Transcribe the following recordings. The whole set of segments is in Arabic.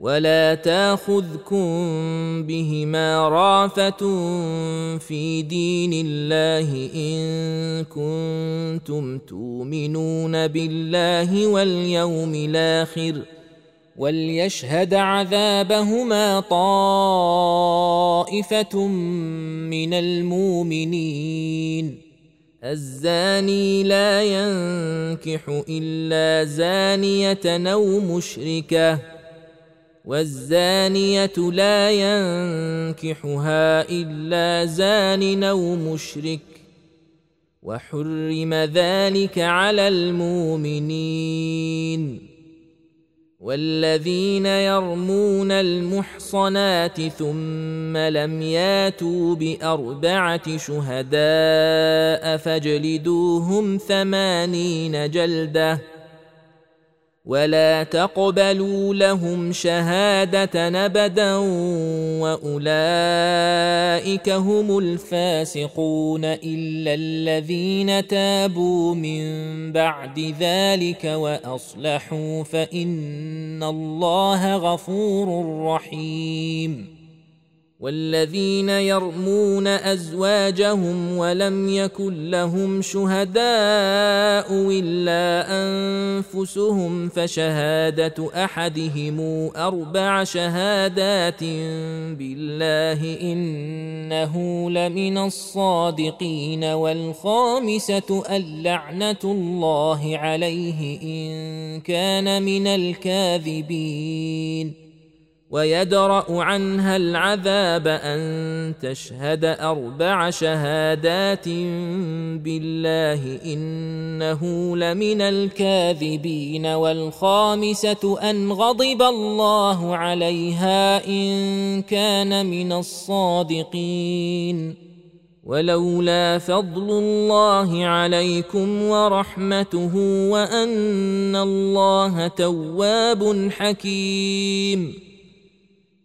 ولا تاخذكم بهما رافه في دين الله ان كنتم تؤمنون بالله واليوم الآخر وليشهد عذابهما طائفه من المؤمنين الزاني لا ينكح الا زانيه أو مشركه والزانية لا ينكحها إلا زان أو مشرك وحرم ذلك على المؤمنين والذين يرمون المحصنات ثم لم ياتوا بأربعة شهداء فاجلدوهم ثمانين جلدة ولا تقبلوا لهم شهاده ابدا واولئك هم الفاسقون الا الذين تابوا من بعد ذلك واصلحوا فان الله غفور رحيم والذين يرمون أزواجهم ولم يكن لهم شهداء إلا أنفسهم فشهادة أحدهم أربع شهادات بالله إنه لمن الصادقين والخامسة اللعنة الله عليه إن كان من الكاذبين ويدرأ عنها العذاب أن تشهد أربع شهادات بالله إنه لمن الكاذبين والخامسة أن غضب الله عليها إن كان من الصادقين. ولولا فضل الله عليكم ورحمته وأن الله تواب حكيم.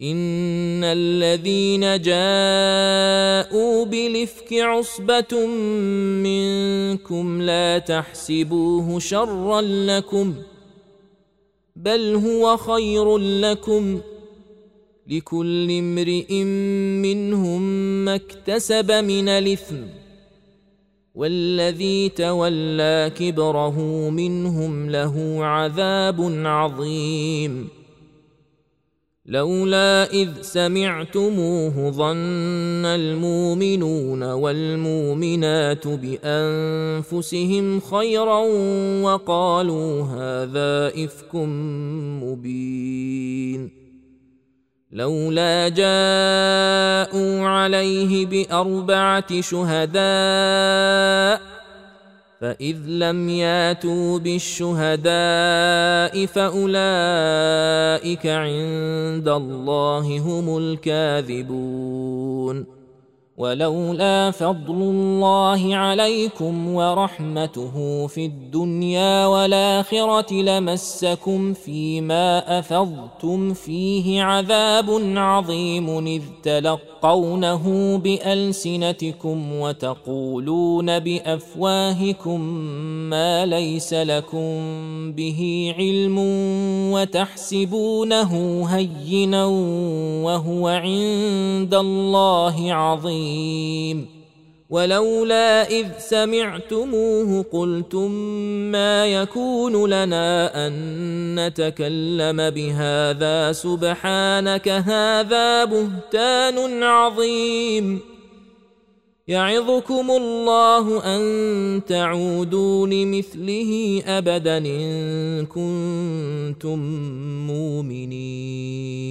إن الذين جاءوا بالافك عصبة منكم لا تحسبوه شرا لكم بل هو خير لكم. لكل امرئ منهم ما اكتسب من الإثم والذي تولى كبره منهم له عذاب عظيم. لولا إذ سمعتموه ظن المؤمنون والمؤمنات بأنفسهم خيرا وقالوا هذا إفك مبين. لولا جاءوا عليه بأربعة شهداء فإذ لم ياتوا بالشهداء فأولئك عند الله هم الكاذبون. ولولا فضل الله عليكم ورحمته في الدنيا والآخرة لمسكم فيما أفضتم فيه عذاب عظيم إذ تلقونه بألسنتكم وتقولون بأفواهكم ما ليس لكم به علم وتحسبونه هينا وهو عند الله عظيم. الرحيم. ولولا إذ سمعتموه قلتم ما يكون لنا أن نتكلم بهذا سبحانك هذا بهتان عظيم. يعظكم الله أن تعودوا لمثله ابدا إن كنتم مؤمنين.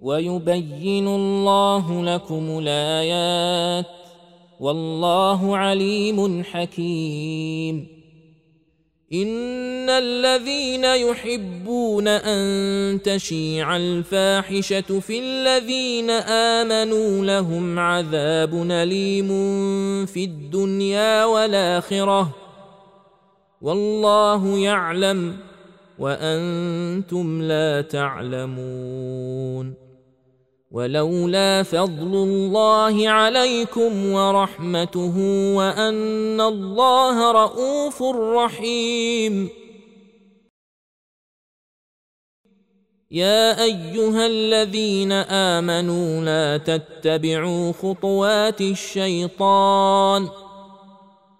ويبين الله لكم الآيات والله عليم حكيم. إن الذين يحبون أن تشيع الفاحشة في الذين آمنوا لهم عذاب أليم في الدنيا والآخرة. والله يعلم وأنتم لا تعلمون. ولولا فضل الله عليكم ورحمته وأن الله رءوف رحيم. يا أيها الذين آمنوا لا تتبعوا خطوات الشيطان.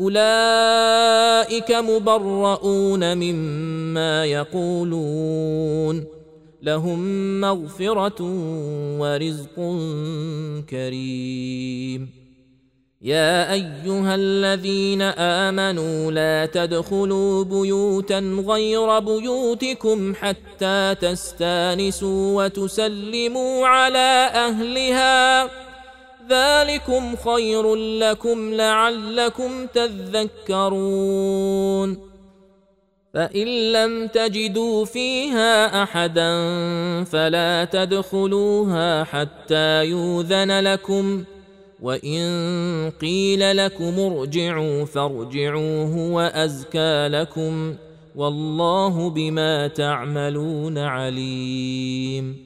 أولئك مبرؤون مما يقولون. لهم مغفرة ورزق كريم. يا أيها الذين آمنوا لا تدخلوا بيوتا غير بيوتكم حتى تستانسوا وتسلموا على أهلها. ذلكم خير لكم لعلكم تذكرون. فإن لم تجدوا فيها أحدا فلا تدخلوها حتى يوذن لكم. وإن قيل لكم ارجعوا فارجعوا هو ازكى لكم. والله بما تعملون عليم.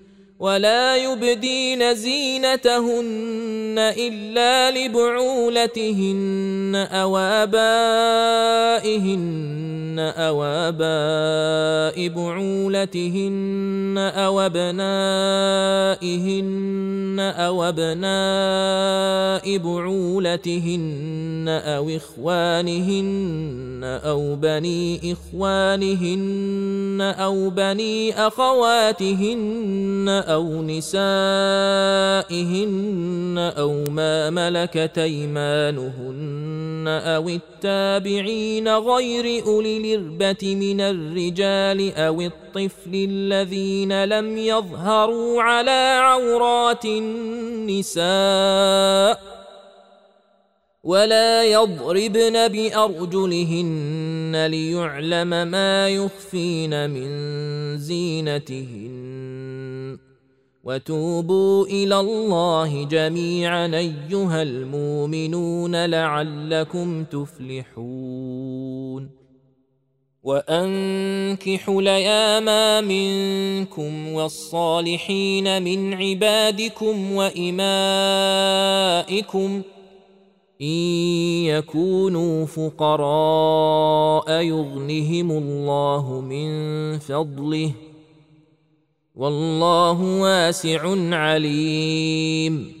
ولا يبدين زينتهن إلا لبعولتهن أو آبائهن. أو اباء بعولتهن أو ابنائهن أو ابناء بعولتهن أو اخوانهن أو بني اخوانهن أو بني اخواتهن أو نسائهن أو ما ملكت ايمانهن أو التابعين غير اولي الإربة من الرجال أو الطفل الذين لم يظهروا على عورات النساء ولا يضربن بأرجلهن ليعلم ما يخفين من زينتهن. وتوبوا إلى الله جميعا أيها المؤمنون لعلكم تفلحون. وانكحوا لياما منكم والصالحين من عبادكم وإمائكم إن يكونوا فقراء يغنهم الله من فضله والله واسع عليم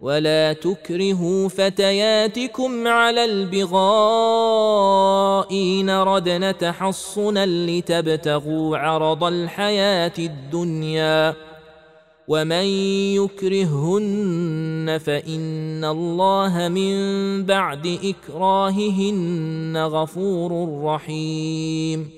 ولا تكرهوا فتياتكم على البغاء إن ردن تحصنا لتبتغوا عرض الحياة الدنيا ومن يكرههن فان الله من بعد اكراههن غفور رحيم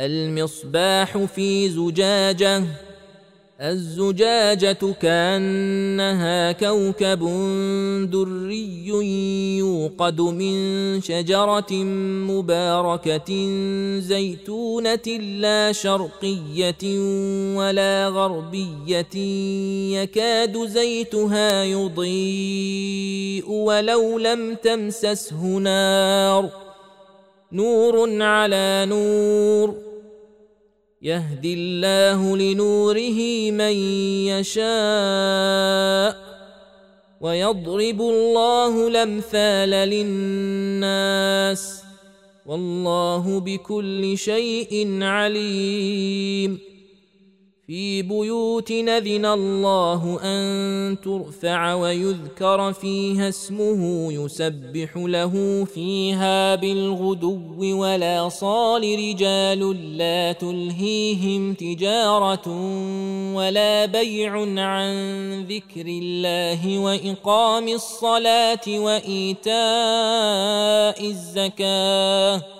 المصباح في زجاجة الزجاجة كأنها كوكب دري يوقد من شجرة مباركة زيتونة لا شرقية ولا غربية يكاد زيتها يضيء ولو لم تمسسه نار نور على نور. يهدي الله لنوره من يشاء ويضرب الله الأمثال للناس والله بكل شيء عليم في بيوت نذن الله أن ترفع ويذكر فيها اسمه يسبح له فيها بالغدو ولا صال رجال لا تلهيهم تجارة ولا بيع عن ذكر الله وإقام الصلاة وإيتاء الزكاة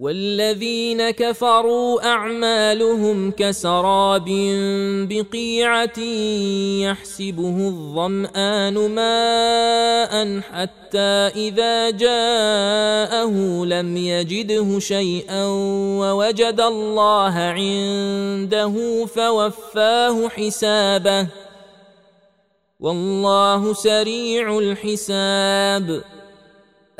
والذين كفروا أعمالهم كسراب بقيعة يحسبه الظمآن ماء حتى إذا جاءه لم يجده شيئا ووجد الله عنده فوفاه حسابه. والله سريع الحساب.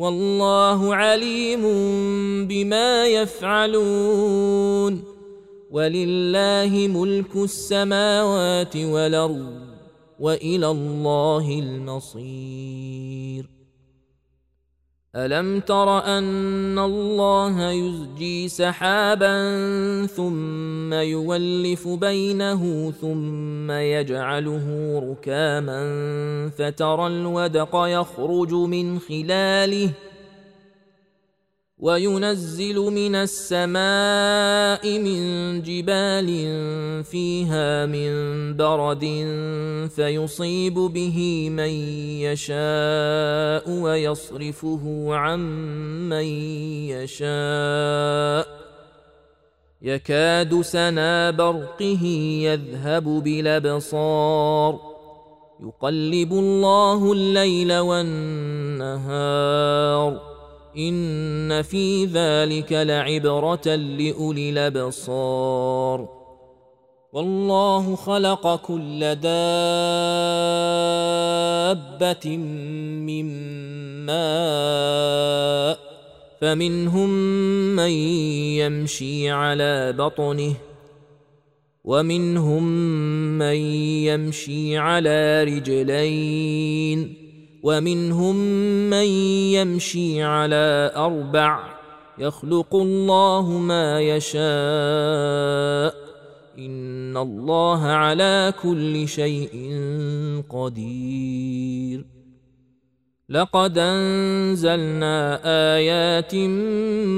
والله عليم بما يفعلون. ولله ملك السماوات والأرض وإلى الله المصير. الم تر ان الله يزجي سحابا ثم يولف بينه ثم يجعله ركاما فترى الودق يخرج من خلاله وينزل من السماء من جبال فيها من برد فيصيب به من يشاء ويصرفه عن من يشاء. يكاد سنا برقه يذهب بالأبصار. يقلب الله الليل والنهار. إن في ذلك لعبرة لأولي الأبصار. والله خلق كل دابة من ماء فمنهم من يمشي على بطنه ومنهم من يمشي على رجلين. ومنهم من يمشي على أربع يخلق الله ما يشاء إن الله على كل شيء قدير. لقد أنزلنا آيات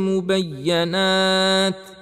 مبينات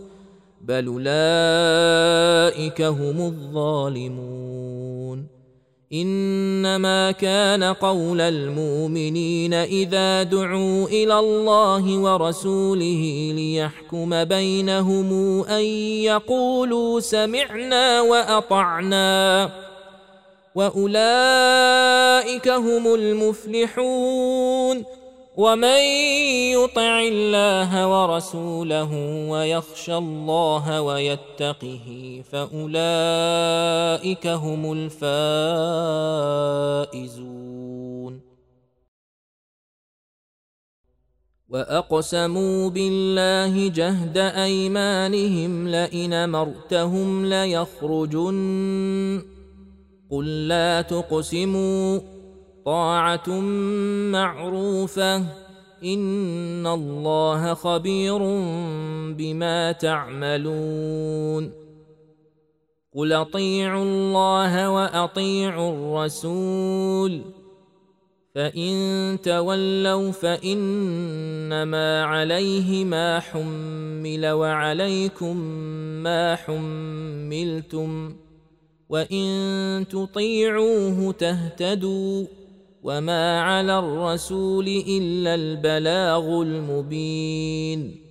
بل اولئك هم الظالمون انما كان قول المؤمنين اذا دعوا إلى الله ورسوله ليحكم بينهم ان يقولوا سمعنا واطعنا واولئك هم المفلحون ومن يطع الله ورسوله ويخشى الله ويتقه فاولئك هم الفائزون واقسموا بالله جهد ايمانهم لئن مرتهم ليخرجن قل لا تقسموا طاعة معروفة. إن الله خبير بما تعملون. قل أطيعوا الله وأطيعوا الرسول. فإن تولوا فإنما عليه ما حمل وعليكم ما حملتم. وإن تطيعوه تهتدوا. وما على الرسول الا البلاغ المبين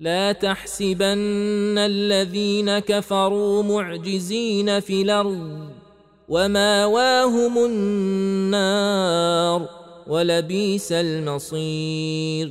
لا تحسبن الذين كفروا معجزين في الأرض وماواهم النار ولبيس المصير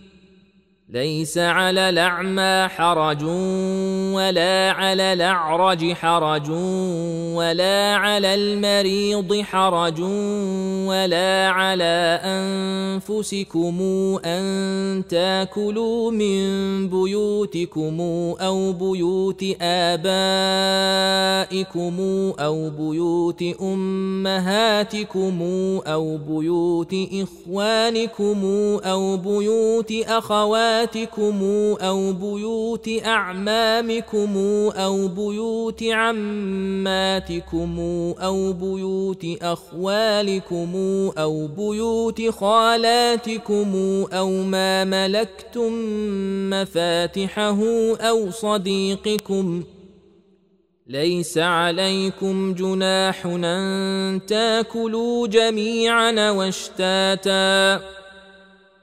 ليس على الأعمى حرج ولا على الأعرج حرج ولا على المريض حرج ولا على أنفسكم أن تاكلوا من بيوتكم أو بيوت آبائكم أو بيوت أمهاتكم أو بيوت إخوانكم أو بيوت أخواتكم أخواتكم أو بيوت أعمامكم أو بيوت عماتكم أو بيوت أخوالكم أو بيوت خالاتكم أو ما ملكتم مفاتحه أو صديقكم ليس عليكم جناح أن تأكلوا جميعا واشتاتا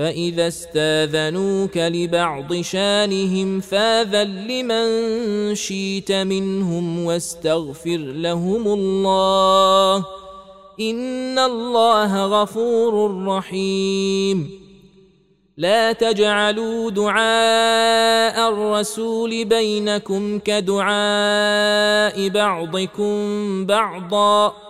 فإذا استاذنوك لبعض شانهم فاذن لمن شيت منهم واستغفر لهم الله. إن الله غفور رحيم. لا تجعلوا دعاء الرسول بينكم كدعاء بعضكم بعضا.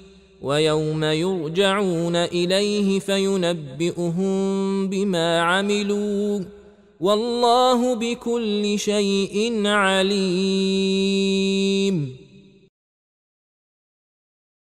ويوم يرجعون إليه فينبئهم بما عملوا والله بكل شيء عليم